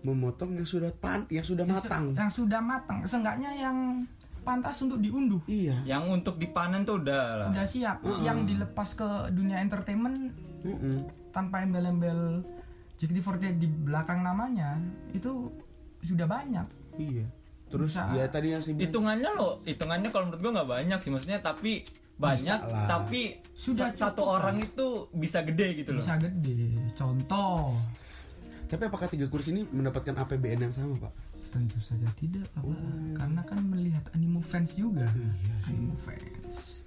memotong yang sudah pan yang sudah matang. yang sudah matang. Seenggaknya yang pantas untuk diunduh. Iya. Yang untuk dipanen tuh udah lah. udah siap. Yang dilepas ke dunia entertainment Mm-mm. tanpa embel-embel JKT48 di belakang namanya itu sudah banyak. Iya. Terus Bisa. ya tadi yang saya bilang Hitungannya loh, hitungannya kalau menurut gua nggak banyak sih. Maksudnya tapi banyak tapi Sudah sa- satu orang itu bisa gede gitu loh. bisa gede. Contoh tapi apakah tiga kursi ini mendapatkan APBN yang sama pak? Tentu saja tidak apa karena kan melihat animo fans juga. Animo fans.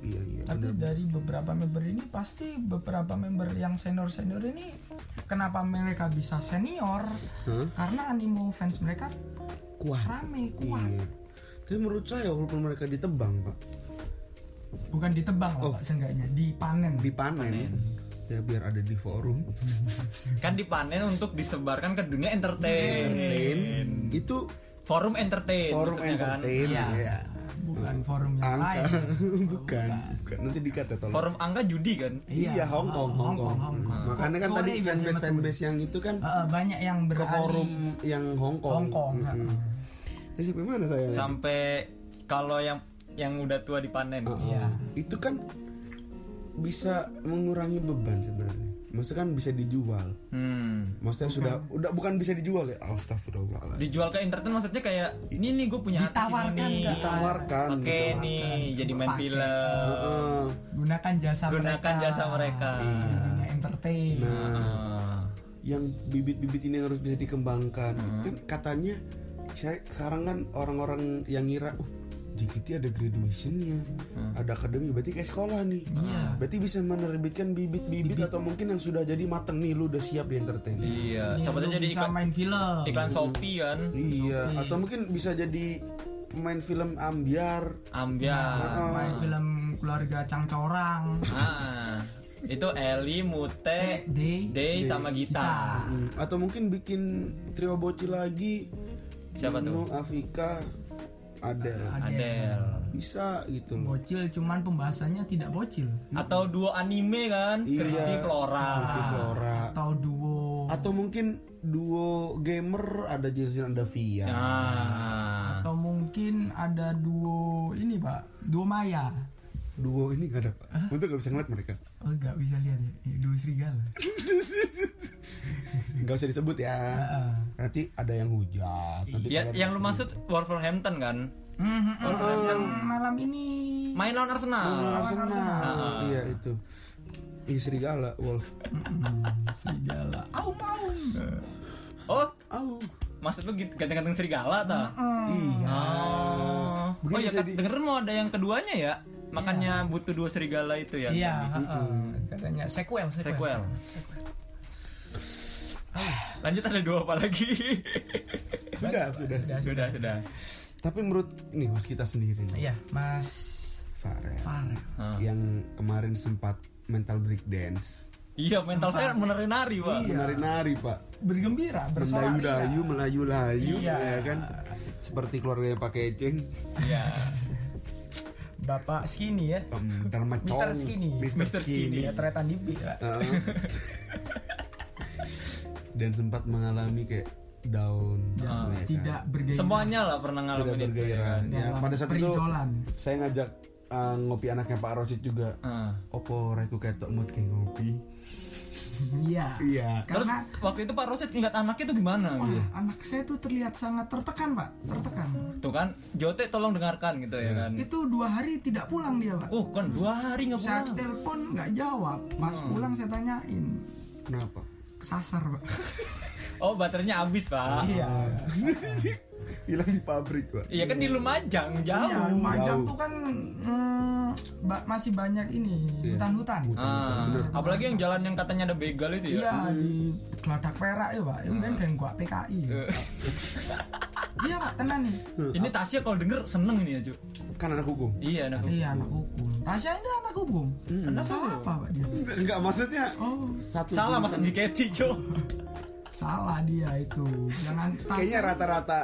Iya iya tapi dari beberapa member ini pasti beberapa member yang senior senior ini kenapa mereka bisa senior? Hah? karena animo fans mereka kuat. rame kuat. Iya tapi menurut saya walaupun mereka ditebang pak. Bukan ditebang lah pak seenggaknya. Dipanen. Dipanen ya biar ada di forum Kan dipanen untuk disebarkan ke dunia entertain. itu Forum entertain forum kan. entertain Iya. ya bukan forum yang angka lain bukan bukan nanti dikata tolong Forum angka judi kan. Iya, Hong Kong, Hong Kong. Hong Kong. Makanya kan Sore tadi fanbase fanbase yang itu kan eh, banyak yang ke forum yang Hong Kong. Hong Kong Mm-mm. Jadi sampai mana saya? Sampai kalau yang yang udah tua dipanen. Oh, Iya. Itu kan bisa mengurangi beban sebenarnya. Maksudnya kan bisa dijual. Hmm. Maksudnya sudah udah bukan bisa dijual ya. Astagfirullahaladzim. Dijual ke entertain maksudnya kayak ini nih gue punya artis Ditawarkan ini? Ditawarkan. Oke nih jadi main Pakai. film. Heeh. gunakan jasa Gunakan mereka jasa mereka. dunia entertain Ah. yang bibit-bibit ini harus bisa dikembangkan. Hmm. Kan katanya saya sekarang kan orang-orang yang ngira, uh, JKT ada graduationnya, Hmm. ada akademi, berarti kayak sekolah nih. Iya. Berarti bisa menerbitkan bibit-bibit atau mungkin yang sudah jadi mateng nih, lu udah siap di entertain. Iya, Iya, siapa jadi iklan main film iklan Shopee kan. Iya, atau mungkin bisa jadi pemain film ambiar. Ambiar. main film keluarga cangcorang Ah. Itu Eli, Mute, Day Day sama Gita. Hmm, Atau mungkin bikin trio bocil lagi. Siapa tuh? Nunu, Afika, Adel. Adele. Bisa gitu loh. bocil cuman pembahasannya tidak bocil Atau duo anime kan, Iya. Christy Flora. Christy Flora. atau duo Atau mungkin duo gamer ada Jelsin ada Via. Nah. atau mungkin ada duo ini pak duo Maya Duo ini gak ada pak. Untuk gak bisa ngeliat mereka. oh nggak bisa lihat ya Ya, duo serigala Gak usah disebut ya. Heeh. Nanti ada yang hujat. Nanti Ya, yang lu maksud Wolverhampton kan? Mhm, yang malam ini Main lawan Arsenal. Arsenal. Iya itu. Ih serigala Wolf. Serigala au mau Oh, Au. maksud lu gitu, ganteng-ganteng serigala ta? Iya. Oh. Oh ya, di- dengerin mau ada yang keduanya ya? Makanya butuh dua serigala itu ya. iya heeh. katanya sequel Sequel. Lanjut ada dua apa lagi? Sudah, sudah. sudah, sudah. Tapi menurut nih mas kita sendiri nih, iya mas Farel Farel Ah. yang kemarin sempat mental break dance, Iya, mental saya menari-nari, Pak. menari-nari pak, bergembira bersorak mendayu-dayu, melayu-layu, Iya. ya kan, seperti keluarga Pak Keceng, Iya. bapak skinny ya um, Dharma Mr. Chong, Skinny. Mr. Mr. Skinny. ya ternyata di B ya. Dan sempat mengalami kayak down, ya kan? tidak bergaya Semuanya lah pernah tidak ngalamin itu. ya bergairah. kan? Ya, Dalam pada saat itu peridolan. saya ngajak uh, ngopi anaknya Pak Rosid juga. Ah. Opo reku ketok mood kayak ngopi. iya Iya. Terus karena waktu itu Pak Rosid ngeliat anaknya tuh gimana? wah, anak saya tuh terlihat sangat tertekan pak tertekan Tuh kan, Jote tolong dengarkan gitu ya kan. itu dua hari tidak pulang dia pak Oh, kan dua hari nggak saya pulang. telepon nggak jawab pas pulang saya tanyain Kenapa? Kesasar pak Oh, baterainya habis, Pak. iya Hilang di pabrik, Pak. Iya kan di Lumajang, iya jauh. Lumajang tuh kan ba- masih banyak ini hutan-hutan Ah, apalagi yang jalan yang katanya ada begal itu ya. Iya di Geladak Perak ya pak, ini kan gak gua PKI. Eh. Iya pak, tenan nih. Ini Tasya kalau denger seneng ini ya, Cuk. Kan anak hukum. Iya, nah. Iya anak hukum. Tasya ini anak hukum. Kenapa apa pak dia? Enggak maksudnya Oh satu Salah. Mas JKT, Cuk. salah dia itu. Jangan Kayaknya rata-rata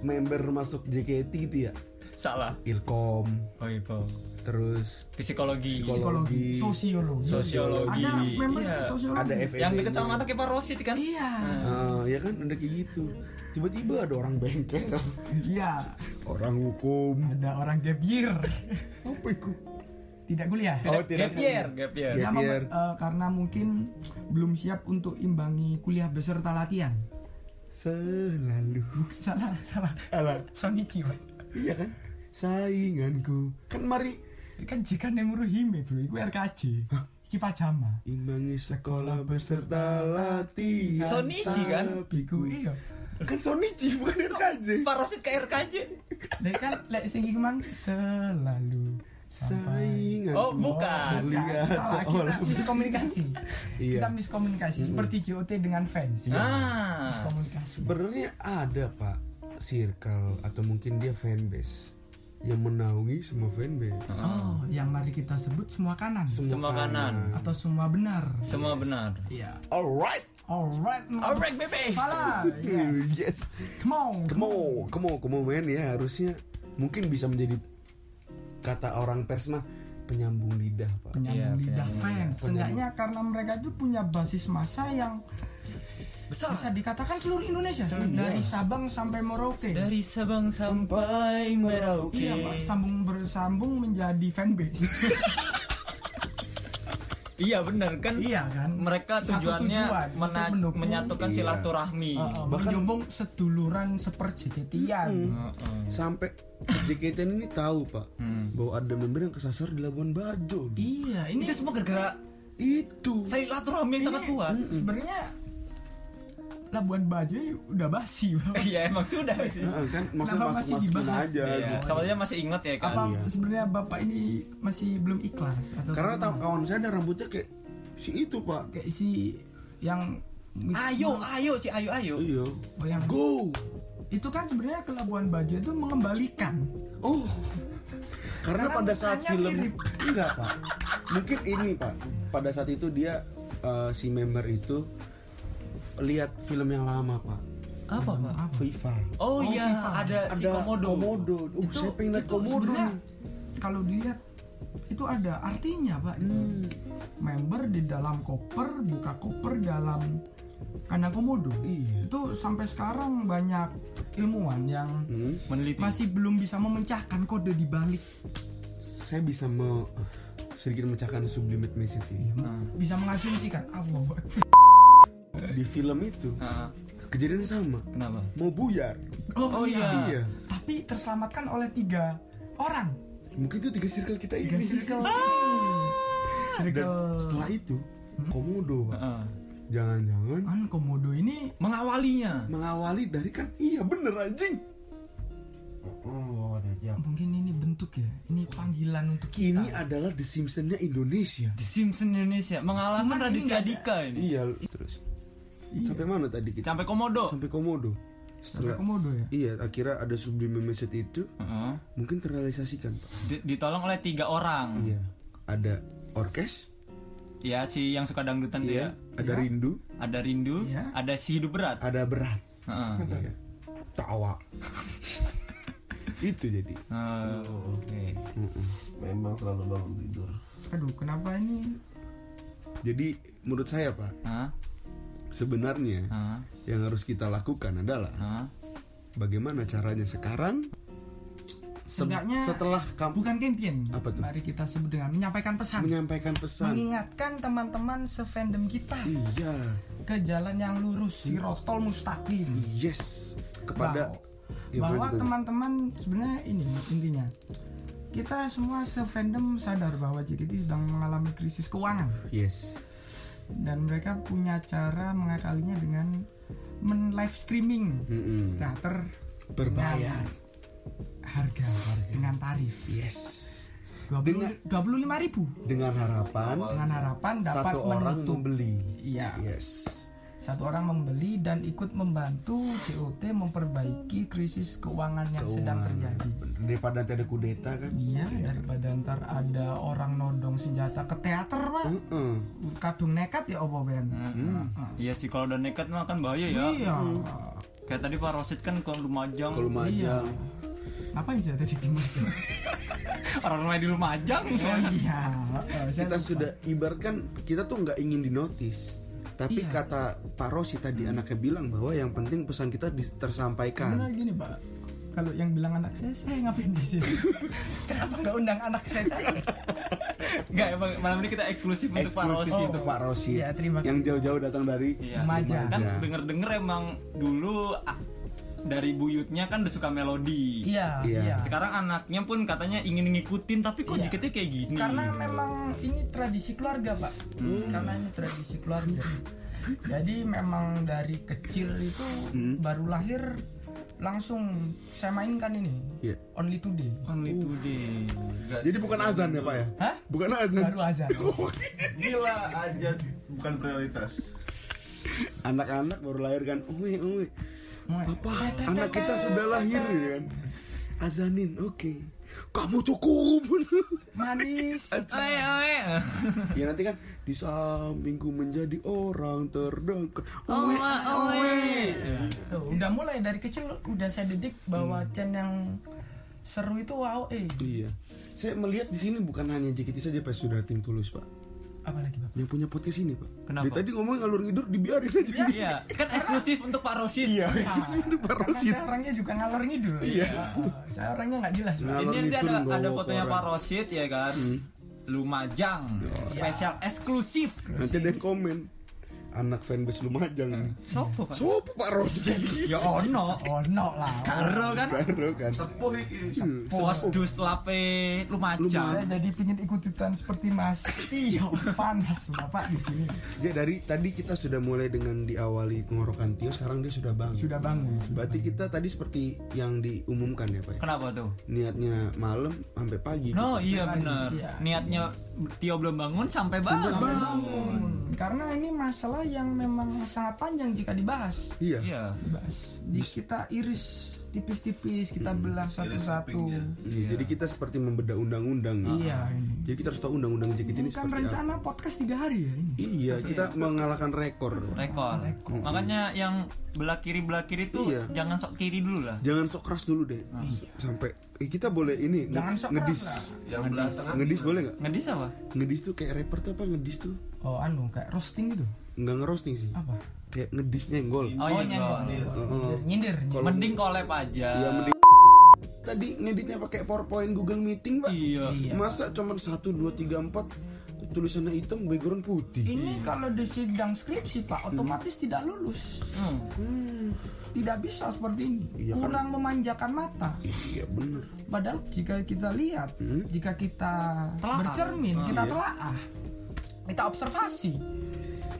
member masuk JKT itu ya Salah. Ilkom, Oh, itu. terus psikologi. Psikologi. psikologi sosiologi. Sosiologi. ada member Iya. sosiologi. Ada FEB yang deket sama anaknya Pak Rosid kan? Iya. Ah, ya kan? Ada kayak gitu. Tiba-tiba ada orang bengkel. Iya. Orang hukum. Ada orang gap year. Apa itu? Tidak kuliah? Oh, tidak. gap year gap year. Gap Ya, mem- year. eh, karena mungkin belum siap untuk imbangi kuliah beserta latihan. Selalu. Salah salah. Salah. Sonichi iya kan sainganku. Kan mari. Kan jika nemuru hime bro itu RKJ iki pajama. Imbangi sekolah beserta latihan Sonichi kan? biku iya. Kan Sonichi bukan RKJ Pak Rosid ke RKJ lek kan lek sing iki mang selalu saingan oh bukan. Kita seolah miskomunikasi. Iya. kita miskomunikasi seperti JOT dengan fans. Ah. Miskomunikasi. Sebenarnya ada pak circle atau mungkin dia fanbase yang menaungi semua fanbase. Oh yang mari kita sebut semua kanan. Semua kanan. atau semua benar. Semua benar. Iya. Alright. Alright alright baby. Salah, yes. yes. Come on, come on. come on come on man. Ya harusnya mungkin bisa menjadi kata orang pers mah penyambung lidah pak. Penyambung Iya, lidah penyambung fans. Seenggaknya karena mereka itu punya basis masa yang besar bisa dikatakan seluruh Indonesia dari Sabang sampai Merauke. dari Sabang sampai Merauke Iya pak, sambung bersambung menjadi fanbase. iya benar kan iya kan. mereka Satu tujuannya tujuan, mena- untuk mendukung. menyatukan Iya. silaturahmi Uh, uh, menyambung seduluran seperjeketian. Heeh. sampai JKT ini tahu pak Hmm. bahwa ada member yang kesasar di Labuan Bajo Iya, ini itu semua gara-gara itu silaturahmi yang sangat kuat sebenarnya Labuan Bajo udah basi. Iya emang sudah sih. Nah, kan maksudnya masuk masih masukin dibahas? aja Iya, gitu. soalnya masih ingat ya kan? Apa sebenarnya bapak ini masih belum ikhlas atau karena tahu kawan saya ada rambutnya kayak si itu pak. Kayak si yang ayo ayo si ayo ayo. Iya. Oh, yang go! Itu kan sebenarnya ke Labuan Bajo itu mengembalikan. Oh. Karena, Karena pada saat film mirip. enggak pak. Mungkin ini pak. Pada saat itu dia eh, si member itu lihat film yang lama pak. Apa pak? Viva oh, Oh, iya FIFA. ada si ada komodo. Komodo. Oh, saya pengen lihat itu komodo kalau dilihat itu ada artinya pak itu. Hmm. member di dalam koper buka koper dalam kandang komodo. Iya. itu sampai sekarang banyak ilmuwan yang Hmm. meneliti. masih belum bisa memecahkan kode di balik. Saya bisa me sedikit memecahkan subliminal message ini. Bisa mengasumsikan. Allah di film itu Ah, kejadian sama. Kenapa? Mau buyar. Oh, iya. iya. Tapi terselamatkan oleh tiga orang. Mungkin itu tiga circle kita tiga ini circle dan circle. setelah itu komodo pak. Ah. jangan-jangan kan komodo ini mengawalinya. mengawali dari kan iya bener anjing. Oh ya mungkin ini bentuk ya. Ini panggilan untuk kita. Ini adalah The Simpsons-nya Indonesia. Di Simpson Indonesia. Mengalahkan Raditya. Dika ini. Iya terus sampai mana tadi kita? Sampai komodo. Sampai komodo. Sampai setelah komodo ya? Iya akhirnya ada subliminal message itu. Heeh. mungkin terrealisasikan pak. Di- ditolong oleh tiga orang. Iya. Ada orkes. Ya si yang suka dangdutan iya. ya. Ada rindu. Ada rindu Iya. ada si hidup berat. Ada berat. Heeh. iya. tawa. Itu jadi. Oh, oke. Memang selalu bangun tidur. aduh kenapa ini? Jadi menurut saya pak Hah? Sebenarnya Hah? yang harus kita lakukan adalah Hah? bagaimana caranya sekarang se- Seenggaknya setelah kampus bukan campaign Apa tuh? mari kita sebut dengan menyampaikan pesan. Menyampaikan pesan. Mengingatkan teman-teman sefandom kita iya. ke jalan yang lurus sirotol mustaqim. Yes. Kepada bahwa, Ya, bahwa teman-teman sebenarnya ini intinya kita semua sefandom sadar bahwa JKT sedang mengalami krisis keuangan. Yes dan mereka punya cara mengakalinya dengan men live streaming. Mm-mm. teater berbayar dengan harga, dengan tarif. Yes. 20 25 ribu. dengan harapan dengan harapan dapat satu orang menutup. membeli. Iya. Yes satu orang membeli dan ikut membantu COT memperbaiki krisis keuangan yang sedang terjadi. Daripada nanti ada kudeta kan? Iya daripada ntar ada orang nodong senjata ke teater pak. Heeh. kadung nekat ya opo ben? Iya sih kalau udah nekat mah kan bahaya ya. iya. Kayak tadi Pak Rosid kan kalau Lumajang. kalau iya. majang ngapain saya tadi gimana orang main di Lumajang iya oh, saya kita lupa. sudah ibaratkan kita tuh nggak ingin dinotis tapi Iya. kata Pak Rosi tadi anaknya bilang bahwa yang penting pesan kita tersampaikan benar gini pak kalau yang bilang anak saya saya ngapain di sini kenapa nggak undang anak saya saya Enggak emang malam ini kita eksklusif untuk Pak eksklusif Rosi untuk Pak Rosi Iya, terima kasih. yang jauh-jauh datang dari Iya. Lumajang. Kan denger-denger emang dulu ah, dari buyutnya kan udah suka melodi. iya Iya. iya Sekarang anaknya pun katanya ingin ngikutin tapi kok Iya. JKT kayak gini. karena memang ini tradisi keluarga pak Hmm. karena ini tradisi keluarga jadi memang dari kecil itu Hmm. baru lahir langsung saya mainkan ini Iya. only today Only today. jadi bukan azan ya Pak ya Hah? bukan azan baru azan Gila aja bukan prioritas. anak-anak baru lahir kan uwe uwe Mulai. Papa anak kita sudah lahir ya kan? Azanin oke. Kamu cukup. Manis. Oe, oe. ya nanti kan di sampingku menjadi orang terdekat. Oe, uwe oe. Tuh, udah mulai dari kecil udah saya didik bahwa Chen yang seru itu AOE iya. Saya melihat di sini bukan hanya JKT saja Pak. Sudah tim tulus Pak apalagi pak yang punya podcast ini Pak Kenapa? Dari tadi ngomong ngalur ngidur dibiarin aja Iya, kan eksklusif untuk Pak Rosid. iya eksklusif untuk Pak karena Rosid saya orangnya juga ngalor ngidul Iya. Oh, saya orangnya nggak jelas pak Ngalor Ini ada ada fotonya. Pak Rosid ya kan. Lumajang, spesial eksklusif. nanti ada yang komen anak fanbase Lumajang nih Sopo Pak? Sopo Pak Rosid Ya ono. oh no lah Karo kan. Karo kan Sepuh iki. Posdus lape Lumajang. saya jadi pingin ikut ikutan seperti Mas Tio panas bapak di sini Ya dari tadi kita sudah mulai dengan diawali pengorokan Tio sekarang dia sudah bangun. sudah bangun Berarti kita tadi seperti yang diumumkan ya Pak. Kenapa tuh? Niatnya malam sampai pagi. No, gitu. iya benar. Iya. Niatnya Tio belum bangun sampai bangun. bangun karena ini masalah yang memang sangat panjang jika dibahas Iya. Iya. dibahas di kita iris tipis-tipis kita belah satu-satu Iya, Jadi kita seperti membedah undang-undang. iya ini Jadi kita harus tahu undang-undang JKT ini ini kan seperti apa. rencana podcast tiga hari ya ini Iya, kita mengalahkan rekor. Rekor. Makanya yang belah kiri belah kiri tuh Iya. jangan sok kiri dulu lah. Jangan sok keras dulu deh. Sampai eh, kita boleh ini nge- jangan sok ngedis. keras lah. Yang belakang Ngedis boleh nggak? Ngedis apa? Ngedis tuh kayak rapper tuh apa ngedis tuh? oh anu kayak roasting gitu Nggak ngerosting sih. apa Kayak ngedis nyenggol. Oh, iya. nyindir Heeh. nyindir nyindir. Mending collab aja. Ya mending tadi ngeditnya pakai PowerPoint Google Meeting, Pak. Iya. Masa cuman 1 2 3 4 tulisannya hitam background putih. ini kalau di sidang skripsi pak otomatis tidak lulus Hmm. tidak bisa seperti ini Iya kan? kurang memanjakan mata Iya bener padahal jika kita lihat jika kita Telaah. bercermin kita telaah kita observasi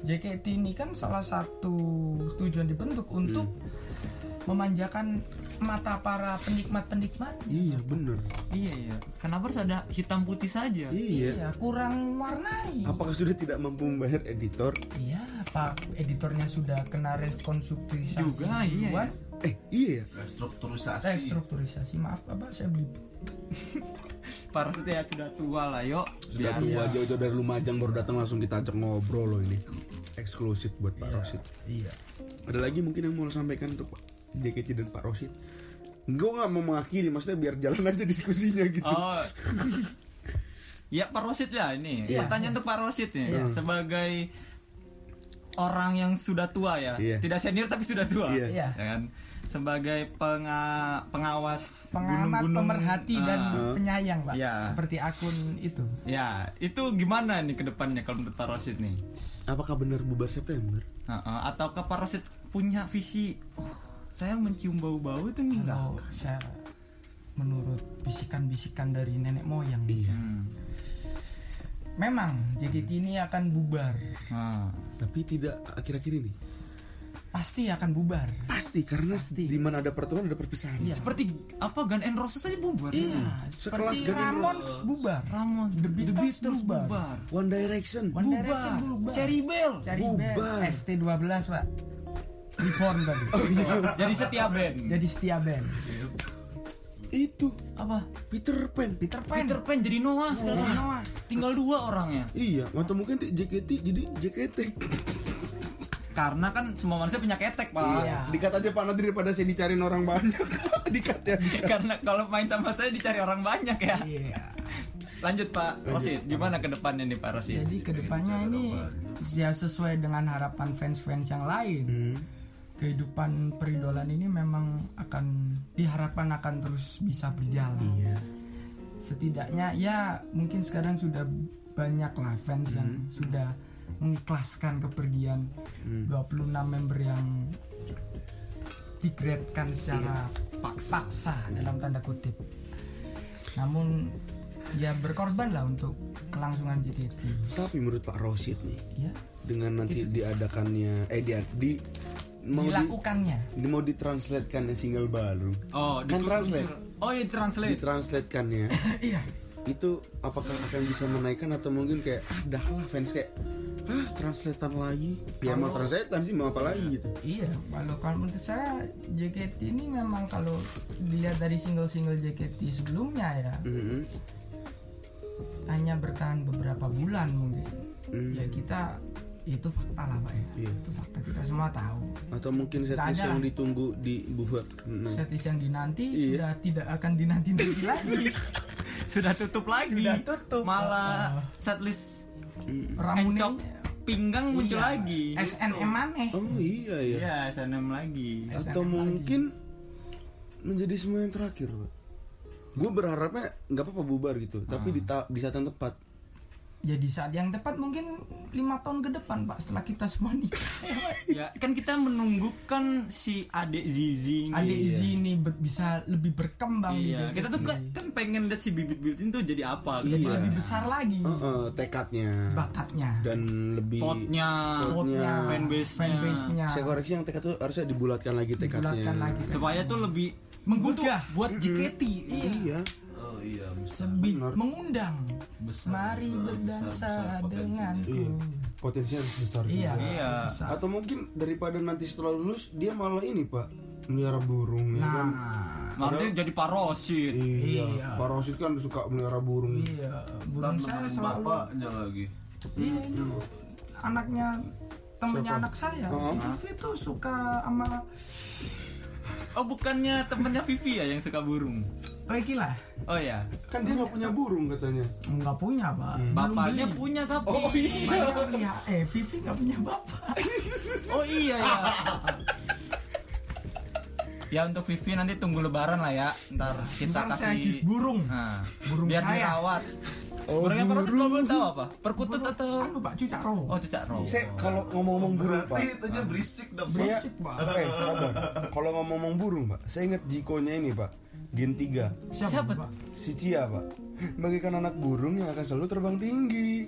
JKT ini kan salah satu tujuan dibentuk untuk memanjakan mata para penikmat-penikmat Iya bener Iya iya. Kenapa harus ada hitam putih saja? Iya Iya, kurang warnai. Apakah sudah tidak mampu membayar editor? Iya, Pak editornya sudah kena rekonstruksi Juga, iya, duluan. Eh iya ya strukturisasi. Restrukturisasi, maaf Bapak, saya beli. Para setia sudah tua lah yuk. Sudah tua jauh-jauh dari Lumajang baru datang langsung kita ajak ngobrol loh ini Eksklusif buat Pak Rosid Iya. Ada lagi mungkin yang mau lo sampaikan untuk Pak JKT dan Pak Rosid Gue gak mau mengakhiri maksudnya biar jalan aja diskusinya gitu Oh. ya Pak Rosid ya ini. Iya. Pertanyaan untuk Pak Rosid nih. Sebagai orang yang sudah tua ya. Iya. Tidak senior tapi sudah tua. Iya. Iya. Ya kan? Sebagai penga pengawas Pengamat, gunung-gunung pemerhati dan Ah. penyayang, Pak. Iya. Seperti akun itu. Ya, itu gimana nih ke depannya kalau menurut Pak Rosid nih? Apakah benar bubar September? Heeh, atau ke Pak Rosid punya visi oh, saya mencium bau-bau itu nih enggak. Kalau saya menurut bisikan-bisikan dari nenek moyang, Iya Hmm. memang JKT ini akan bubar. Nah. Tapi tidak akhir-akhir ini Pasti akan bubar. Pasti karena di mana ada pertemuan ada perpisahan Seperti apa Gun N' Roses aja bubar. Iya Sekelas Seperti Gun Ramones bubar. Ramon, The Beatles bubar. bubar. One Direction One Direction bubar. Cherry Bell. Cari Bubar. band ST12 pak Reborn tadi Jadi setia band. Jadi setia band Itu Apa? Peter Pan Peter Pan Peter Pan jadi Noah sekarang. Noah. Tinggal dua orangnya. Iya atau mungkin JKT jadi JKT karena kan semua manusia punya ketek pak Iya. Dikat aja Pak Nadir daripada saya dicariin orang banyak. Dikat ya. karena kalau main sama saya dicari orang banyak ya Iya. lanjut pak Rosid gimana ke depannya nih pak Rosid Jadi ke depannya ini ya sesuai dengan harapan fans-fans yang lain. Hmm. Kehidupan peridolan ini memang akan diharapkan akan terus bisa berjalan. Iya. Setidaknya ya mungkin sekarang sudah banyak lah fans yang Hmm. sudah mengikhlaskan kepergian 26 member yang digradkan secara paksa, dalam tanda kutip. Namun ya berkorban lah untuk kelangsungan JKT. Tapi menurut Pak Rosid nih, Ya, dengan nanti diadakannya eh dia di mau di, dilakukannya. di- mau ditranslatekannya single baru. oh Kan di- translate. oh iya translate Ditranslatekannya. Iya. itu apakah akan bisa menaikkan atau mungkin kayak ah dah lah fans kayak ah translatean lagi ya mau translatean sih mau apa lagi gitu Iya, kalau kalau menurut saya JKT ini memang kalau dilihat dari single-single JKT sebelumnya ya Mhm. hanya bertahan beberapa bulan mungkin. Hmm. Ya kita itu fakta lah pak ya. Iya. Itu fakta kita semua tahu. atau mungkin setlist ada yang lah. ditunggu dibuat nah, Setlist yang dinanti Iya. sudah tidak akan dinanti nanti lagi. sudah tutup lagi Sudah tutup. malah Oh. setlist Ramune encok pinggang muncul Iya. lagi SNM aneh. oh iya ya iya SNM lagi. Atau SNM mungkin menjadi semua yang terakhir pak. Gue berharapnya nggak apa-apa bubar gitu tapi di, ta- di saat yang tepat Jadi saat yang tepat mungkin lima tahun ke depan pak setelah kita semua nikah. ya kan kita menunggukan si adik Zizi ini. Adik Izzy ini ber- bisa lebih berkembang iya JKT. kita tuh kan, kan pengen lihat si bibit-bibit itu tuh jadi apa gitu. Iya. lebih besar lagi Heeh, tekadnya bakatnya. dan lebih vote-nya Vote-nya, fanbase-nya. fanbase-nya. saya koreksi yang tekad tuh harusnya dibulatkan lagi tekadnya Dibulatkan lagi. supaya tuh lebih Menggugah. Buat JKT iya Oh iya, bisa. Sebi mengundang. Besar, Mari besar, berdansa denganku. iya potensinya harus besar juga. Iya. Iya. bisa. atau mungkin daripada nanti setelah lulus dia malah ini pak melihara burung ya kan Nah, Nanti jadi parosit. iya, Iya. Pak Rosid kan suka melihara burung iya, burung saya nemenin selalu bapaknya lagi. Iya, ini anaknya temennya Siapa? anak saya. Oh. Si Vivi tuh suka sama Oh bukannya temennya Vivi ya yang suka burung? Reki lah. Oh ya, kan dia nggak punya burung katanya Enggak punya, Pak. Belum bapaknya punya tapi. oh iya Banyak lihat eh Vivi nggak punya bapak. Oh iya ya. ya untuk Vivi nanti tunggu lebaran lah ya. Ntar kita Ntar kasih burung. Nah, Burung biar saya. dirawat. Oh, burung. kalau belum tahu apa? Perkutut atau Anu Pak Cucak Roh. Oh cecak roh. saya kalau ngomong-ngomong burung pak Berarti itunya berisik dong. saya Berisik, Pak. eh sabar kalau ngomong-ngomong burung pak saya ingat jikonya ini pak Gen 3 Siapa? Pak? si Cia pak bagikan anak burung yang akan selalu terbang tinggi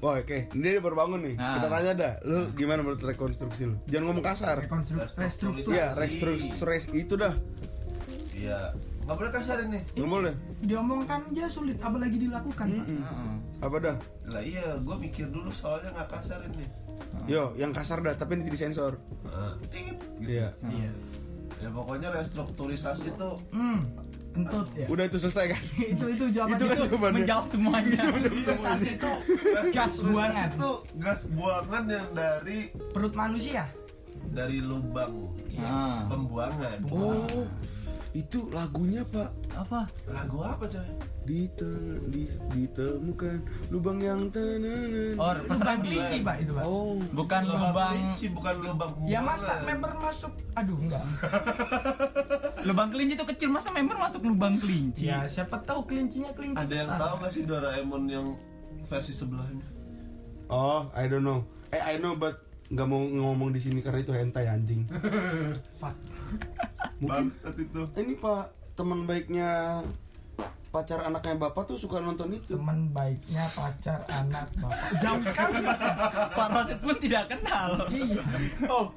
Wah oke, ini dia baru bangun nih. Nah. Kita tanya dah, lu gimana menurut rekonstruksi lu? Jangan ngomong kasar. Rekonstruksi restruktur. Iya, rekonstruksi itu dah. Iya. Nggak boleh kasar ini. Nggak boleh. Diomongkan aja sulit apalagi dilakukan, Pak. Heeh. Apa dah? Lah iya, gue mikir dulu soalnya nggak kasar ini. Yo, yang kasar dah, tapi nanti disensor. Nah, tit, gitu. Iya. Iya. Ya pokoknya restrukturisasi tuh Hmm. Entut ya. Udah itu selesai kan? itu itu jawaban itu kan itu. jawabannya. Menjawab semuanya. Investasi itu gas restrukturisasi buangan tuh gas buangan yang dari perut manusia. dari lubang Ah. pembuangan. Oh, itu lagunya pak. Apa? Lagu apa coy? Dite- di- ditemukan lubang yang tenanan. Oh, terserah kelinci, Pak itu, Pak. Oh, Bukan lubang kelinci, bukan lubang Ya masa member masuk aduh enggak. lubang kelinci itu kecil masa member masuk lubang kelinci. Ya siapa tahu kelincinya kelinci Ada yang tahu nggak sih Doraemon yang versi sebelahnya? oh, I don't know. Eh, I know but nggak mau ngomong di sini karena itu hentai anjing. Fuck. Mungkin Bangsat itu. ini pak teman baiknya pacar anaknya bapak tuh suka nonton itu. Teman baiknya pacar anak bapak. Jauh sekali. Pak Rosid pun tidak kenal. iya. Oh,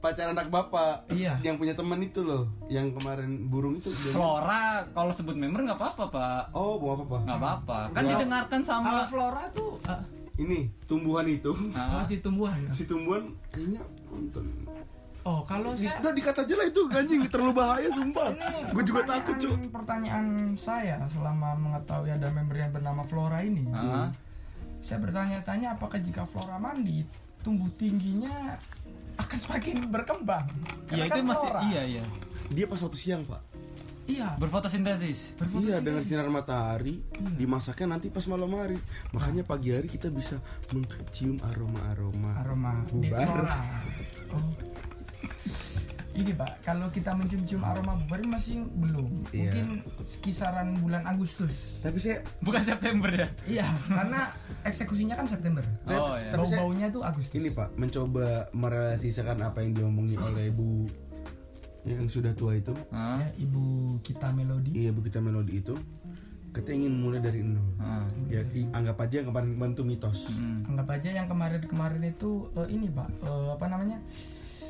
pacar anak bapak. Iya. Yang punya teman itu loh, yang kemarin burung itu. Flora kalau sebut member nggak apa-apa pak. Oh, mau apa pak? Nggak apa-apa. Kan Nggak. didengarkan sama. flora tuh ah, Ini tumbuhan itu. Oh, si tumbuhan. Si tumbuhan kayaknya nonton. Oh, kalau Di- saya Udah dikata aja lah itu anjing terlalu bahaya sumpah. Gue juga takut cuy. pertanyaan- saya selama mengetahui ada member yang bernama Flora ini. Ah. Saya bertanya-tanya apakah jika Flora mandi tumbuh tingginya akan semakin berkembang. Iya itu kan masih flora. iya iya. Dia pas waktu siang, Pak. Iya. Berfotosintesis. Iya, dengan sinar matahari dimasaknya nanti pas malam hari. Makanya pagi hari kita bisa mencium aroma-aroma. aroma Bubar. Oh. Ini pak, kalau kita mencium-cium aroma bubar masih belum. Iya. Mungkin kisaran bulan Agustus. Tapi saya Bukan September ya. Iya, karena eksekusinya kan September. Oh iya. Tapi Bau-baunya tuh Agustus. ini Pak mencoba merealisasikan apa yang diomongin oleh Bu yang sudah tua itu. Ya, ibu kita melodi. Iya, Bu kita melodi itu. Kita ingin mulai dari nol. Hah. Ya, anggap aja yang kemarin-kemarin itu mitos. Hmm. Anggap aja yang kemarin-kemarin itu eh, ini pak, eh, apa namanya?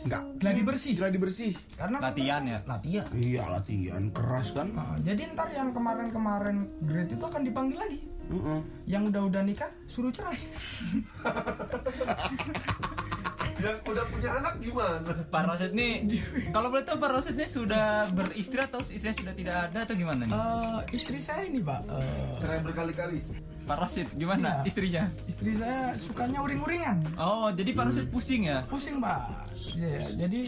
Enggak. Gladi bersih. Gladi bersih. Karena Latihan ya. latihan. Iya, latihan keras kan. Nah, jadi ntar yang kemarin-kemarin grade itu akan dipanggil lagi. Heeh. Yang udah-udah nikah suruh cerai. Yang udah punya anak gimana? Pak Rosid nih, kalau boleh tahu Pak Rosid nih sudah beristri atau istrinya sudah tidak ada atau gimana nih? Eh, istri saya ini pak, eh, Cerai berkali-kali. Pak Rosid gimana Iya. istrinya? istri saya sukanya uring-uringan, Oh, jadi Pak Rosid pusing ya? pusing pak. Iya, jadi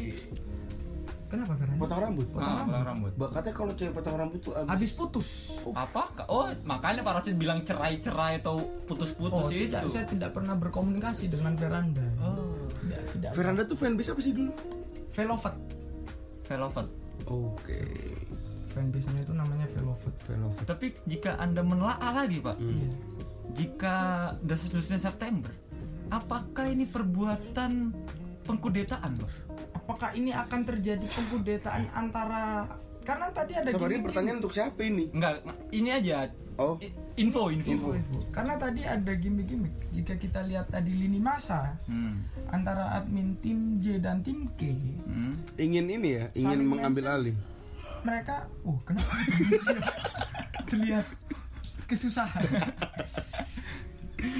kenapa Feren? Potong rambut. Ah, potong rambut. Mbak katanya kalau cewek potong rambut tuh abis, Habis putus. Apa? Oh, makanya Pak Rosid bilang cerai-cerai atau putus-putus Oh itu. tidak, saya tidak pernah berkomunikasi dengan Veranda. Oh, Tidak. Veranda tuh fanbase apa sih dulu? Velvet. Velvet. Oke. Fanbase-nya itu namanya Velvet. Velvet. Tapi jika Anda menelaah lagi, Pak. Iya. Jika desas-desusnya September, apakah ini perbuatan pengkudetaan, Bos? Apakah ini akan terjadi pengkudetaan antara karena tadi ada Sabar ini pertanyaan untuk siapa ini? Enggak, ini aja. Oh. I- Info, info. info, info. Karena tadi ada gimmick-gimmick. Jika kita lihat tadi lini masa Hmm. antara admin tim J dan tim K, Hmm. Ingin ini ya, ingin Saling mengambil mention. alih. mereka, uh kenapa terlihat kesusahan.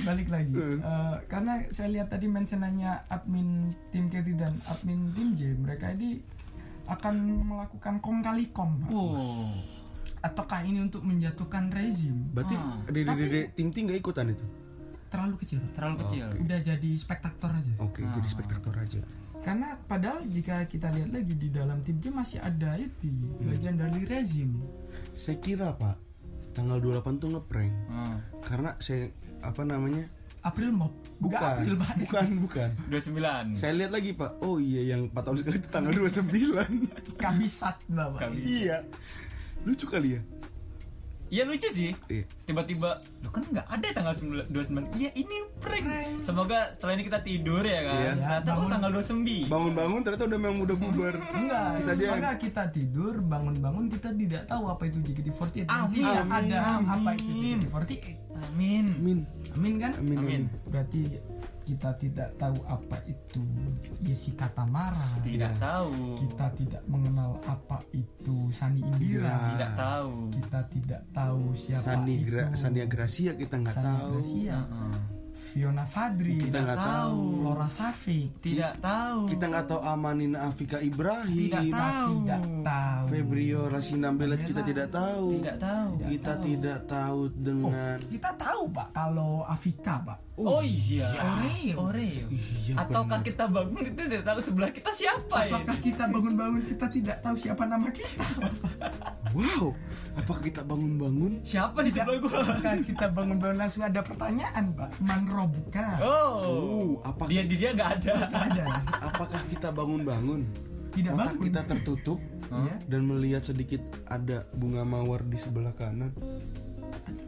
Balik lagi, Eh, karena saya lihat tadi mentionannya admin tim K dan admin tim J, mereka ini akan melakukan kong kali kong. Pak. Wow. Ataukah ini untuk menjatuhkan rezim? Berarti Ah, di di di tim tim gak ikutan itu? Terlalu kecil, Pak. Terlalu kecil. Udah jadi spektator aja. Oke, jadi spektator aja. Karena padahal jika kita lihat lagi di dalam tim J masih ada itu bagian dari rezim. Saya kira Pak, tanggal 28 tuh ngeprank. Hmm. Karena saya apa namanya? April Mop. Bukan, Nggak April, Pak. bukan, bukan. 29. Saya lihat lagi Pak. Oh iya, yang 4 tahun sekali itu tanggal 29. Kabisat, Bapak. Kabisat. iya. Lucu kali ya? Iya lucu sih. Iya. Tiba-tiba, lu kan nggak ada tanggal 9 29. Iya ini prank. Semoga setelah ini kita tidur ya kan. Iya. Ternyata oh bangun. tanggal 29. Bangun-bangun ternyata udah memang udah bubar. Enggak, Kita aja maka kita tidur, bangun-bangun kita tidak tahu apa itu JKT48. Dan Amin, amin, ada apa itu amin. JKT48. Amin. Amin. Amin kan? Amin. Amin. Berarti kita tidak tahu apa itu Yesi Katamara. Tidak tahu. Kita tidak mengenal apa itu Sani Indira. Tidak tahu. Kita tidak tahu siapa Sani itu Gra, Sania Gracia kita nggak tahu. Gracia, Heeh. Fiona Fadri, Kita nggak tahu. Flora Safik, Tidak tahu. Kita nggak tahu Amanin Afika Ibrahim. Tidak tahu. tidak tahu. Febrio Rasinambela kita tidak tahu. Tidak tahu. Kita tidak tahu dengan Kita tahu pak kalau Afika pak. Oh, iya. Oreo. Oreo. Iya, Ataukah kita bangun kita tidak tahu sebelah kita siapa ya? Apakah kita bangun-bangun kita tidak tahu siapa nama kita? Wow, apakah kita bangun-bangun? Siapa di sebelah gua? Apakah kita bangun-bangun langsung ada pertanyaan pak? Manrobuka. Oh. Oh, apa Dia di dia nggak ada. Ada. apakah kita bangun-bangun? Tidak Mata bangun. kita tertutup Iya. dan melihat sedikit ada bunga mawar di sebelah kanan.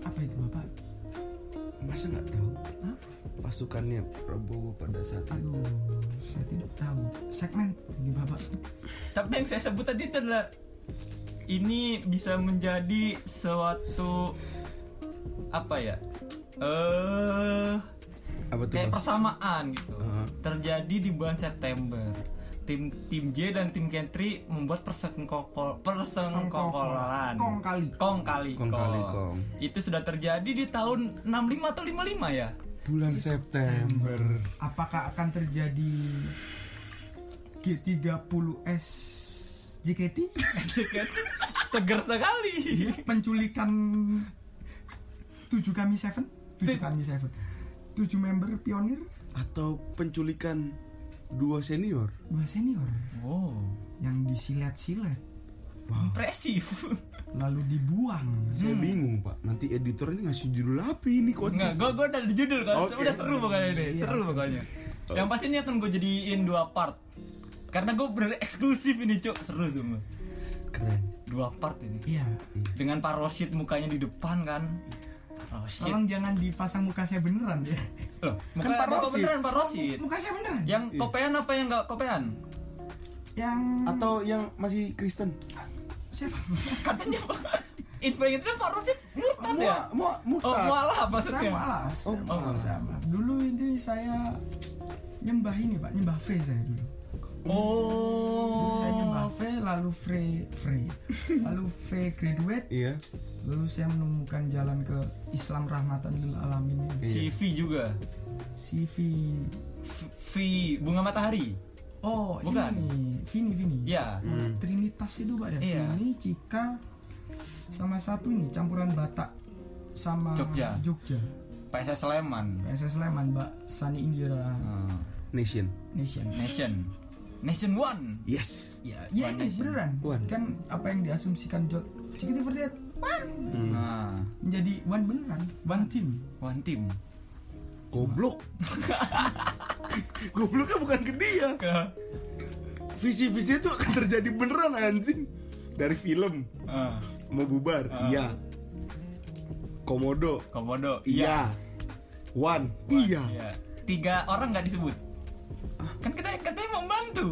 Apa itu bapak? Masa nggak tahu? Pasukannya Prabowo pada saat itu. Aduh, saya tidak tahu. Segmen ini bapak. Tapi yang saya sebut tadi itu adalah ini bisa menjadi suatu apa ya? Eh Apa tuh? kayak Bos? persamaan gitu. Heeh. Terjadi di bulan September. Tim tim J dan tim Gentry membuat persengkokol persengkokolan. Kong kali. Kong kali Kong kali kong. Itu sudah terjadi di tahun 65 atau 55 ya? Bulan September. Apakah akan terjadi G30S JKT? Seger sekali. Penculikan 7 kami 7? 7 kami 7. Tujuh member pionir? Atau penculikan dua senior? Dua senior. Wow. Yang disilet-silet. Impresif. Lalu dibuang. Saya bingung pak. Nanti editor ini ngasih judul apa ini kok? Enggak, gue gue dari judul kan, Oke. udah seru pokoknya ini, seru pokoknya. Yang pasti ini akan gue jadiin dua part, karena gue bener eksklusif ini cok, seru semua. keren. Dua part ini, iya. Dengan Pak Roshid mukanya di depan kan, Pak Roshid. tolong jangan dipasang muka saya beneran ya Loh, muka, Kan Pak muka Roshid. beneran Pak Roshid. muka saya beneran Yang kopean apa yang nggak kopean? yang atau yang masih Kristen siapa Katanya Pak, info itu Pak Roshid murtad ya? mau mau Oh, murtad mualaf saya maksudnya. malah oh, Oh, malah. Sama. dulu ini saya nyembah ini pak nyembah V saya dulu Dulu saya nyembah Oh, V lalu Frey Frey lalu V graduate. Iya. Lalu saya menemukan jalan ke Islam rahmatan lil alamin ini. Si V juga, CV V, V bunga matahari. oh Bukan. ini Vini Vini. Ya, Trinitas itu pak ya? Iya. Vini Cika sama satu ini campuran Batak sama Jogja. Jogja. PSS Sleman. PSS Sleman Mbak Sani Indira. Hmm. nation. Nation. Nation, Nation One. yes. Ya ya ini beneran. One. kan apa yang diasumsikan Jod JKT48 one. Nah, menjadi one beneran one team. One Team. goblok. Gobloknya bukan ke dia. Visi-visi itu akan terjadi beneran anjing. Dari film. Ah, mau bubar iya. Komodo. Komodo. iya. One iya. Iya. Tiga orang nggak disebut. Kan kita katanya membantu.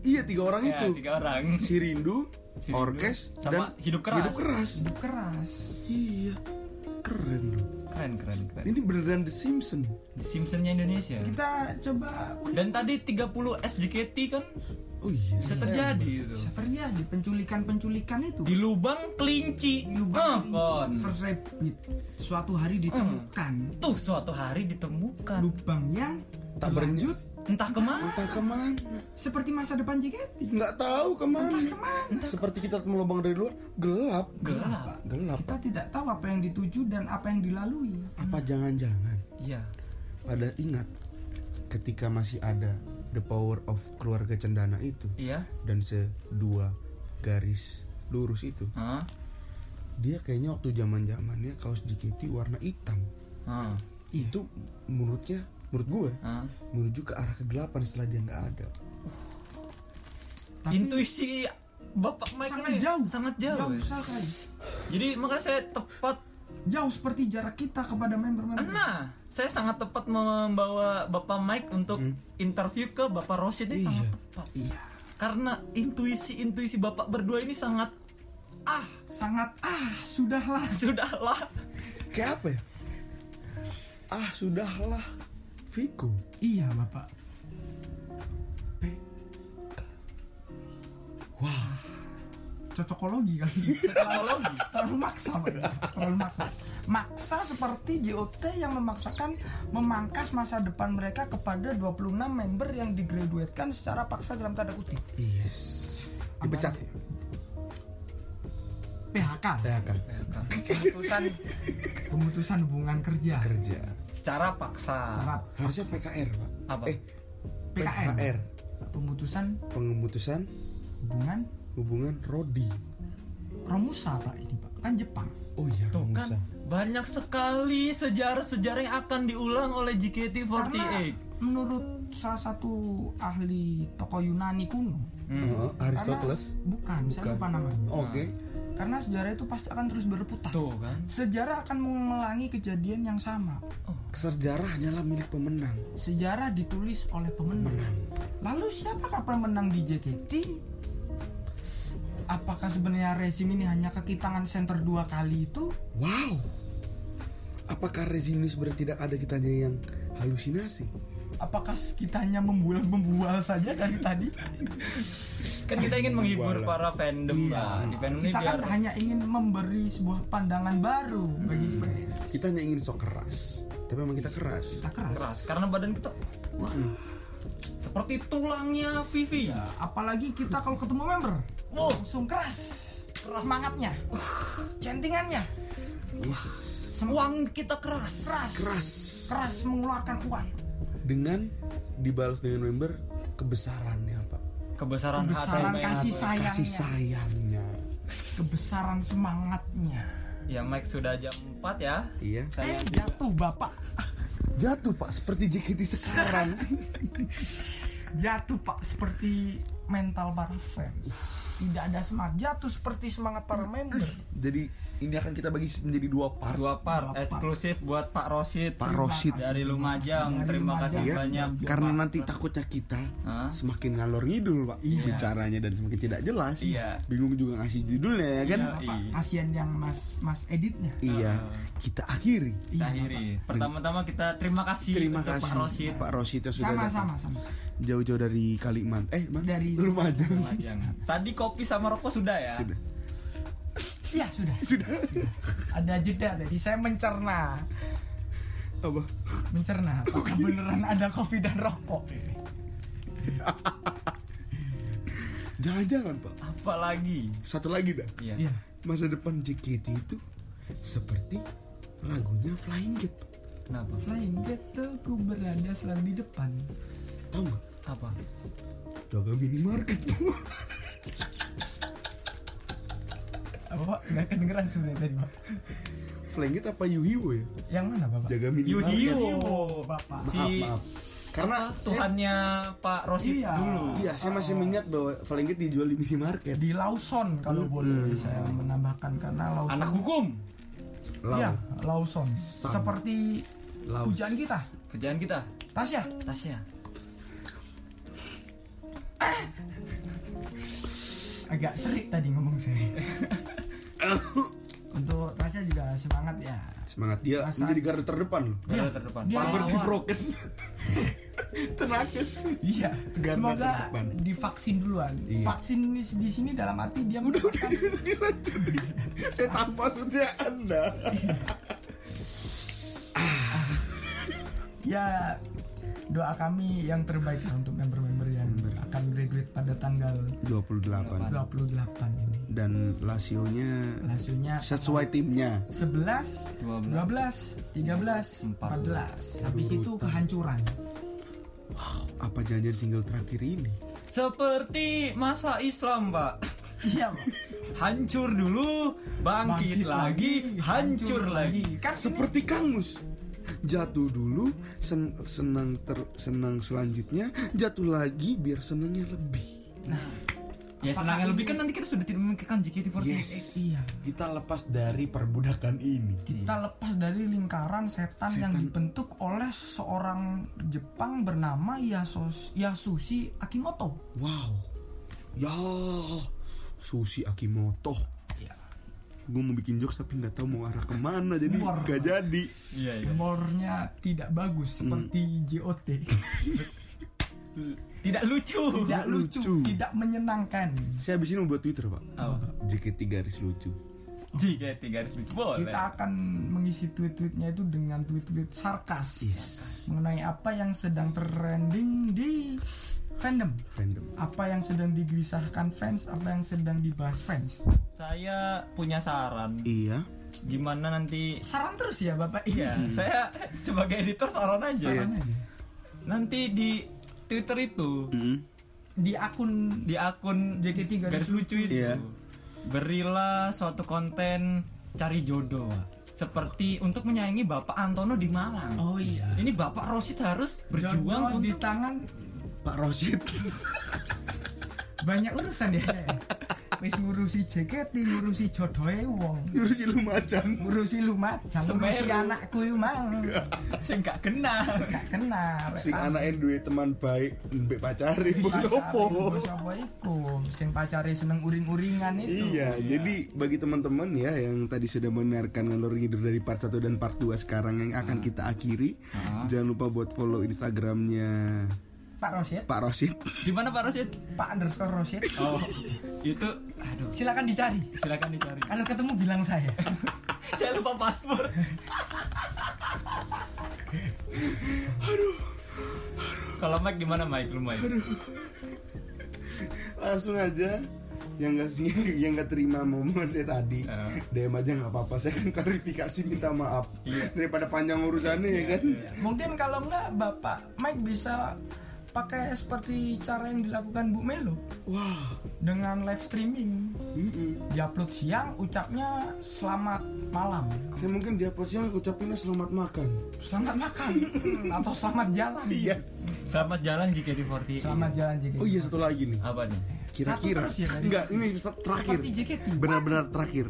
iya tiga orang Ya, itu tiga orang. si rindu Si Rindu, orkes sama dan Hidup Keras. hidup keras hidup keras iya keren loh Keren, keren, keren. ini beneran The Simpson The Simpsonnya Indonesia. kita coba Dan tadi 30 SJKT kan oh iya bisa terjadi itu. bisa terjadi penculikan-penculikan itu Di lubang kelinci. Di lubang Ah, kon. first rabbit suatu hari ditemukan Tuh suatu hari ditemukan. lubang yang tak berlanjut Entah ke mana. entah ke mana seperti masa depan JKT nggak tahu ke mana ke mana seperti kita melubang dari luar gelap Gelap. gelap kita tidak tahu apa yang dituju dan apa yang dilalui apa jangan-jangan Iya. pada ingat ketika masih ada the power of keluarga cendana itu Iya. dan sedua garis lurus itu Hah? dia kayaknya waktu zaman zamannya kaos JKT warna hitam Hah? Iya. itu menurutnya menurut gue Hah? menuju ke arah kegelapan setelah dia nggak ada Tapi Intuisi Bapak Mike sangat ini jauh sangat jauh. jauh ya. sekali Jadi makanya saya tepat jauh seperti jarak kita kepada member-member Nah, saya sangat tepat membawa Bapak Mike untuk interview ke Bapak Rosid ini Iya. sangat tepat. Iya. Karena intuisi-intuisi Bapak berdua ini sangat ah, sangat ah sudahlah sudahlah. kayak apa ya ah sudahlah Viko iya bapak. Wah. Cocokologi kali Teknologi. terlalu maksa Pak. terlalu maksa. Maksa seperti JOT yang memaksakan memangkas masa depan mereka kepada 26 member yang digraduatkan secara paksa dalam tanda kutip. Yes. Dipecat. PHK PHK pemutusan pemutusan hubungan kerja. Kerja Secara paksa. Harusnya PKR pak. Apa? eh PKR PHR pemutusan pengemutusan hubungan? Hubungan Rodi. Romusa pak ini pak. Kan Jepang. Oh iya Tuh kan Romusa. banyak sekali sejarah-sejarah yang akan diulang oleh JKT48. karena menurut salah satu ahli tokoh Yunani kuno Oh, Aristoteles? Karena- bukan, saya lupa namanya. Oke karena sejarah itu pasti akan terus berputar. Tuh kan. sejarah akan mengulangi kejadian yang sama. Sejarah hanyalah milik pemenang. Sejarah ditulis oleh pemenang. Lalu siapakah pemenang di JKT apakah sebenarnya rezim ini hanya kaki tangan center dua kali itu? Wow. Apakah rezim ini sebenarnya tidak ada kitanya yang halusinasi apakah kita hanya membual-membual saja dari tadi? Kan kita ingin menghibur para fandom lah. Di fandom ini kita biar kan hanya ingin memberi sebuah pandangan baru bagi fans. Kita hanya ingin sok keras. Tapi memang kita keras. Kita keras. keras. Karena badan kita wah, seperti tulangnya Vivi. apalagi kita kalau ketemu member. Wow. langsung keras, semangatnya. Centingannya yes. Uang kita keras. Keras. Keras. Keras mengeluarkan uang dengan dibalas dengan member kebesarannya pak. Kebesaran, Kebesaran hati kasih sayangnya. kasih sayangnya. Kebesaran semangatnya. Ya Mike sudah jam 4 ya. Iya. Saya eh, jatuh bapak. Jatuh pak seperti JKT sekarang. Jatuh pak seperti mental para fans tidak ada semangat. Jatuh seperti semangat para member. Jadi ini akan kita bagi menjadi dua part. Dua part. Eksklusif buat Pak Rosid. Pak Rosid. dari Lumajang. Dari terima kasih Iya, banyak. karena nanti takutnya kita Hah? semakin ngalor ngidul pak. Bicaranya dan semakin tidak jelas. Iya. bingung juga ngasih judulnya ya kan? Iya. Pak, kasihan yang mas mas editnya. Iya. Kita akhiri. Kita akhiri. Pertama-tama kita terima kasih terima kasih Pak Rosid. Pak Rosid yang sudah sama datang. sama sama. Jauh-jauh dari Kalimantan. Eh mana? Dari- Lumajang. Lumajang. Tadi kopi sama rokok sudah ya? Sudah. Ya sudah. Sudah. Ada jeda tadi. Saya mencerna. Apa? Mencerna. Apakah beneran ada kopi dan rokok jangan-jangan pak. Apa lagi? Satu lagi dah iya. Iya. masa depan JKT itu seperti lagunya Flying Gate Pak. kenapa? Flying Gate tuh ku berada selalu di depan. Tahu nggak? Apa? Jaga minimarket. Apa pak? Nggak kedengeran sudah tadi pak. Flying Gate apa Yuhiwo ya? Yang mana bapak? Jaga minimarket Yuhio bapak. Maaf si maaf. Karena saya, Tuhannya Pak Rosid Iya. dulu. Iya saya masih mengingat bahwa Gate dijual di minimarket. Di Lawson kalau boleh saya menambahkan karena Lawson anak hukum. Lau ya Lawson. Seperti Laos. pujaan kita. Kerjaan kita. Tasya. Tasya agak serik tadi ngomong saya. Untuk Tasya juga semangat ya. Semangat. Dia Masa- menjadi garda terdepan loh. Garda terdepan. Dia- Pahlawan. seperti prokes tenakes. Iya, Garda semoga terdepan. divaksin duluan. Iya. Vaksin di, di sini dalam arti dia udah udah dilanjutin saya tahu maksudnya anda. Ya doa kami yang terbaik untuk member-member akan graduate pada tanggal 28 28 ini. dan lasionya Langsungnya sesuai timnya? 11, 12, 13, 14. Habis itu kehancuran. apa jangan single terakhir ini? Seperti masa Islam Pak. Iya, Pak. hancur dulu bangkit, lagi, hancur lagi. Kan seperti Kang Mus jatuh dulu sen- senang ter- senang selanjutnya jatuh lagi biar senangnya lebih. Ya senangnya lebih. kan nanti kita sudah tidak memikirkan JKT48 yes. Iya. kita lepas dari perbudakan ini. Kita lepas dari lingkaran setan, yang dibentuk oleh seorang Jepang bernama Yasos, Yasushi Akimoto. wow. Ya Susi Akimoto. Gue mau bikin jokes tapi nggak tahu mau arah ke mana jadi War. gak jadi iya iya Humornya tidak bagus seperti JOT. tidak lucu Tidak lucu, lucu. tidak menyenangkan. saya habis ini mau buat Twitter pak apa JKT garis lucu JKT garis boleh. Kita akan mengisi tweet-tweetnya itu dengan tweet-tweet sarkas. Yes. Mengenai apa yang sedang trending di fandom. fandom. Apa yang sedang digelisahkan fans, apa yang sedang dibahas fans. saya punya saran. Iya. Gimana nanti? Saran terus ya Bapak. iya. Saya sebagai editor saran aja. Saran aja. nanti di Twitter itu Mm. Di akun di akun JKT garis garis lucu itu. Iya. Berilah suatu konten cari jodoh seperti untuk menyayangi Bapak Antono di Malang. Oh iya. Ini Bapak Rosid harus berjuang Jodoh di tangan Pak Rosid banyak urusan ya saya. Wis ngurusi JKT, ngurusi jodohe wong. ngurusi Lumajang Ngurusi Lumajang, ngurusi anakku yo mang. sing gak kena. Gak kenal. sing anaknya duwe teman baik mbek pacare mbok sopo Sopo iku sing pacare seneng uring-uringan itu. Iya, jadi bagi teman-teman ya yang tadi sudah mendengarkan ngalor ngidul dari part 1 dan part 2 sekarang yang akan kita akhiri, jangan lupa buat follow Instagramnya Pak Rosid, Pak Rosid. Di mana Pak Rosid? Pak underscore Rosid. Oh, itu aduh, Silakan dicari. silakan dicari. Kalau ketemu bilang saya. Saya lupa paspor. Kalau Mike gimana Mike lu Mike? Langsung aja yang nggak sih yang nggak terima momen saya tadi Ah. DM aja nggak apa-apa saya kan klarifikasi minta maaf daripada panjang urusannya ya kan Mungkin kalau enggak Bapak Mike bisa pakai seperti cara yang dilakukan Bu Melo wah dengan live streaming. mm-mm. Diupload siang, ucapnya selamat malam. saya mungkin dia posisinya ucapinnya selamat makan Selamat makan atau selamat jalan. yes Selamat jalan JKT48 Selamat jalan JKT. oh iya satu lagi nih Apa nih? kira-kira Satu terus ya enggak ini terakhir benar-benar terakhir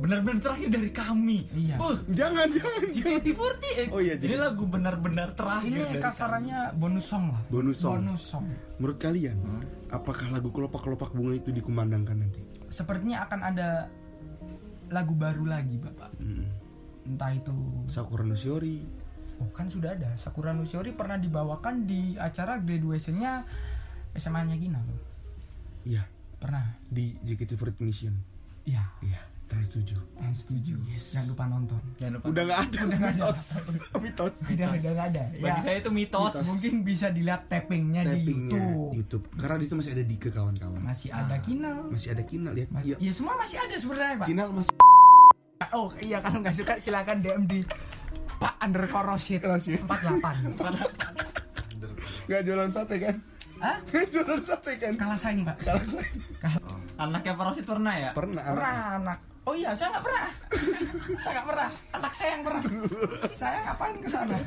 Benar-benar terakhir dari kami Iya. Wah, jangan jangan jangan JKT48 Oh iya, Ini lagu benar-benar terakhir Ini dari kasarannya bonus song lah. Bonus song. Bonus song. menurut kalian Hmm. apakah lagu kelopak-kelopak bunga itu dikumandangkan nanti Sepertinya akan ada lagu baru lagi, Bapak. Hmm. Entah itu Sakura no Shiori Oh kan sudah ada Sakura no Shiori pernah dibawakan di acara graduation-nya SMA-nya Gina loh. iya Pernah. di JKT48 Mission Iya. iya trans 7 Yang setuju. Jangan lupa nonton. Jangan lupa. Udah nggak ada nggak ada. mitos. Mitos. Udah udah nggak ada. Bagi Ya, saya itu mitos, mungkin bisa dilihat tappingnya di YouTube. YouTube. Karena di situ masih ada Dike kawan-kawan. Masih ada Kinal. masih ada Kinal lihat Mas- iya. ya semua masih ada sebenarnya, Pak. Kinal masih Oh iya kalau nggak suka silakan DM di Pak underscore Rosid Rosid. 48 nggak jualan sate kan? Hah? Jualan sate kan? Kalah saing pak. Salah saya Anaknya Parosit pernah ya? pernah anak Pernah anak Oh iya saya nggak pernah. Saya nggak pernah. Anak saya yang pernah. Saya ngapain ke sana?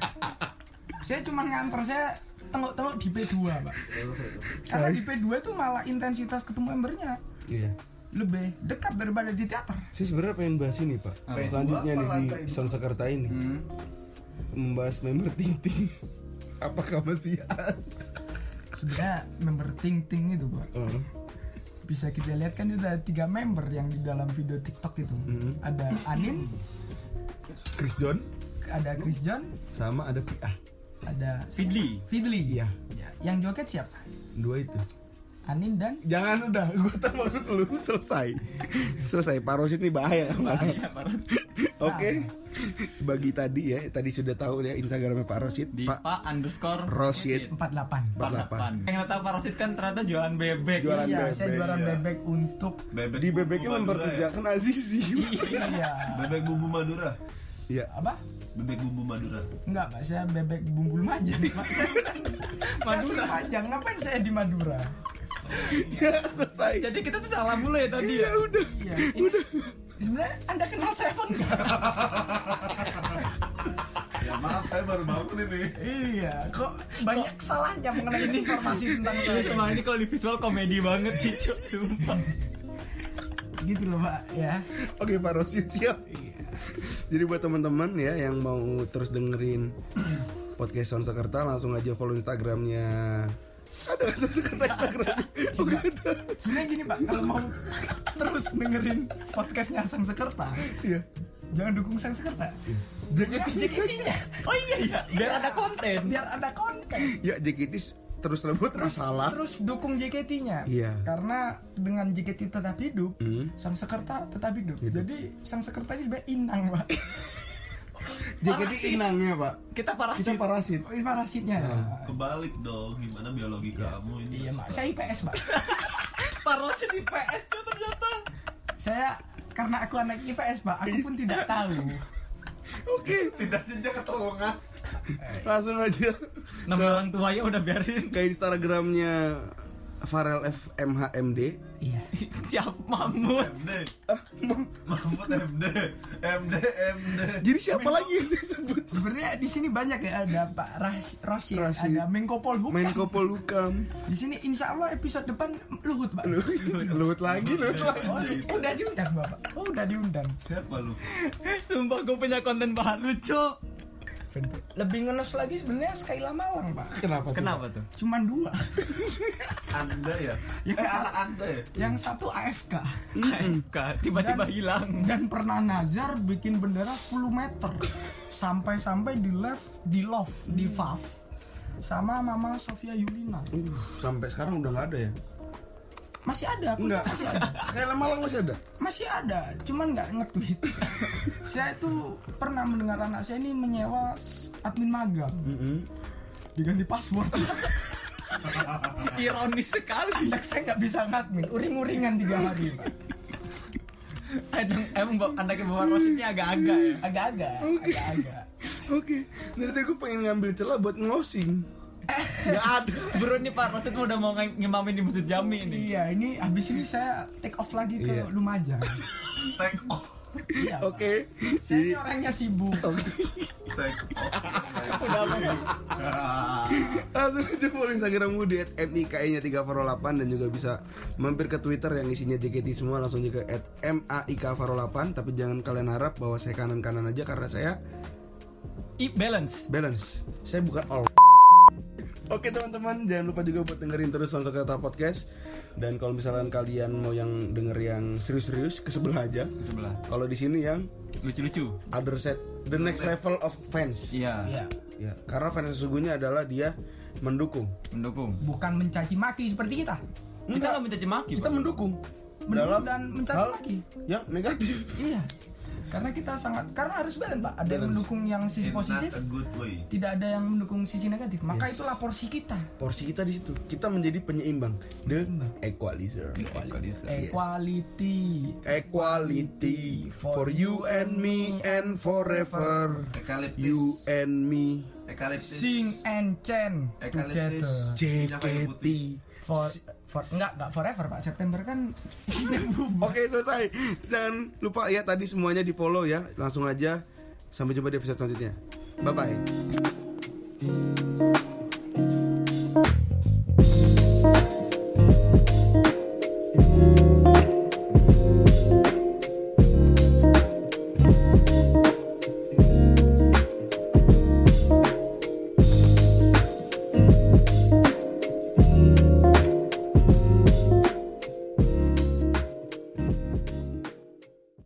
Saya cuma nganter saya tengok-tengok di P2 pak. Karena di P2 itu malah intensitas ketemu membernya iya. Lebih dekat daripada di teater. Saya sebenarnya pengen bahas ini pak. Selanjutnya nih Apa di Sound Jakarta ini. Membahas member ting ting apakah masih ada? Sebenarnya member Ting Ting itu pak. Oh. Bisa kita lihat kan ada tiga member yang di dalam video TikTok itu. Ada Anin Chris John ada Chris John sama ada PA Ah, ada Fidli. Fidli. Iya. Ya, yang joget siapa? Dua itu. Anin dan? Jangan udah gue tak maksud lu. Selesai. Selesai. Parosit nih bahaya. Parosit. Oke bagi tadi ya tadi sudah tahu ya instagramnya Pak Rosid Di Pak Pak underscore Rosid 48 48. 48. Yang tahu Parosit kan ternyata jualan bebek. Jualan iya bebek, saya jualan iya. bebek untuk Bebek di bumbu bebeknya Madura ya? memperkerjakan Azizi iya Bebek bumbu Madura. iya apa Bebek bumbu Madura. enggak pak saya bebek bumbu lumajang Pak. saya saya Madura. Lumajang ngapain saya di Madura ya selesai Jadi kita tuh salah mulu ya tadi ya. udah iya ini, sebenarnya anda kenal enggak Ya maaf saya baru bangun ini. iya kok banyak salahnya mengenai informasi tentang Ini saya cuma ini kalau di visual komedi banget sih, Cuk. Sumpah. gitu loh pak ya Oke Pak Rosid siap. Jadi buat teman-teman ya yang mau terus dengerin podcast Sound Jakarta langsung aja follow Instagramnya. Ada Sound Jakarta Instagram? Ada. sebenarnya gini pak kalau mau terus dengerin podcastnya Sang Sekerta Iya. jangan dukung Sang Sekerta JKT JKT-nya Oh iya iya, biar ada konten. biar ada konten ya JKT terus rebut masalah. terus dukung JKT-nya Iya. karena dengan JKT tetap hidup Hmm. Sang Sekerta tetap hidup jadi Sang Sekerta ini sebenarnya inang pak JKT Parasit. inangnya Pak. Kita Kita Parasit. parasit. oh, ini parasitnya Kebalik dong. Gimana biologi kamu ini? iya mak saya IPS pak Parasit di PS Cuk ternyata. saya karena aku anak IPS pak aku pun tidak tahu Oke, Tidak jejak ketelongas. langsung aja Nama orang tua ya udah biarin. ke Instagramnya Farel FMHMD. iya Siapa Mahmud? MD. Mahmud MD. MD MD. Jadi siapa lagi yang saya sebut? sebenarnya di sini banyak ya ada Pak Ras Rosid, Rosid. ada Menko Polhukam Menko Polhukam. di sini insya Allah episode depan Luhut pak Luhut lagi, Luhut lagi. oh, udah diundang bapak oh udah diundang Siapa lu? Sumpah gue punya konten baru, Cuk. lebih ngenes lagi sebenarnya Skyla Malang pak Kenapa? tuh? Kenapa tuh? cuman dua Anda ya? Ya, Eh anak Anda ya? yang satu AFK AFK tiba-tiba hilang. dan pernah Nazar bikin bendera 10 meter sampai-sampai di left di love di Fav sama Mama Sofia Yulina Uh, sampai sekarang udah nggak ada ya? Masih ada aku Enggak. masih ada Sekali Malang masih ada. masih ada cuman nggak nge-tweet saya itu pernah mendengar anak saya ini menyewa admin magang diganti password Ironis sekali. anak saya nggak bisa ngadmin uring-uringan tiga hari Emang, emang bawa- anaknya bawa rositnya agak-agak ya. agak-agak agak-agak Oke, dari tadi gue pengen ngambil celah buat ngosing. Gak ada. Bro ini Pak Rosit udah mau ng- ngimamin di Masjid Jami ini. iya ini habis ini saya take off lagi ke Iya. Lumajang Take off. iya. Oke, saya ini jadi orangnya sibuk Take off. Udah apa nih? langsung aja follow Instagram gue di @mike-nya 308 dan juga bisa mampir ke Twitter yang isinya JKT semua langsung juga @maik8 tapi jangan kalian harap bahwa saya kanan-kanan aja karena saya I balance. balance. Saya bukan all. Oke teman-teman, jangan lupa juga buat dengerin terus Sound Kata Podcast. Dan kalau misalkan kalian mau yang denger yang serius-serius ke sebelah aja. Sebelah. Kalau di sini yang Lucu-lucu. other set, the next level of fans. Iya. iya Ya, karena fans sesungguhnya adalah dia mendukung. Mendukung. bukan mencaci maki seperti kita Kita nggak mencaci maki. Kita Pak. mendukung Mendukung dalam dan mencaci maki. yang negatif. iya karena kita sangat karena harus balance pak ada yang mendukung yang sisi positif tidak ada yang mendukung sisi negatif maka Yes. itulah porsi kita Porsi kita di situ. Kita menjadi penyeimbang, the equalizer. equality Equality for you and me and forever. You and me. Sing and chant together. JKT. For for enggak enggak forever pak September kan Oke selesai. Jangan lupa ya tadi semuanya di follow ya. Langsung aja. Sampai jumpa di episode selanjutnya. Bye bye.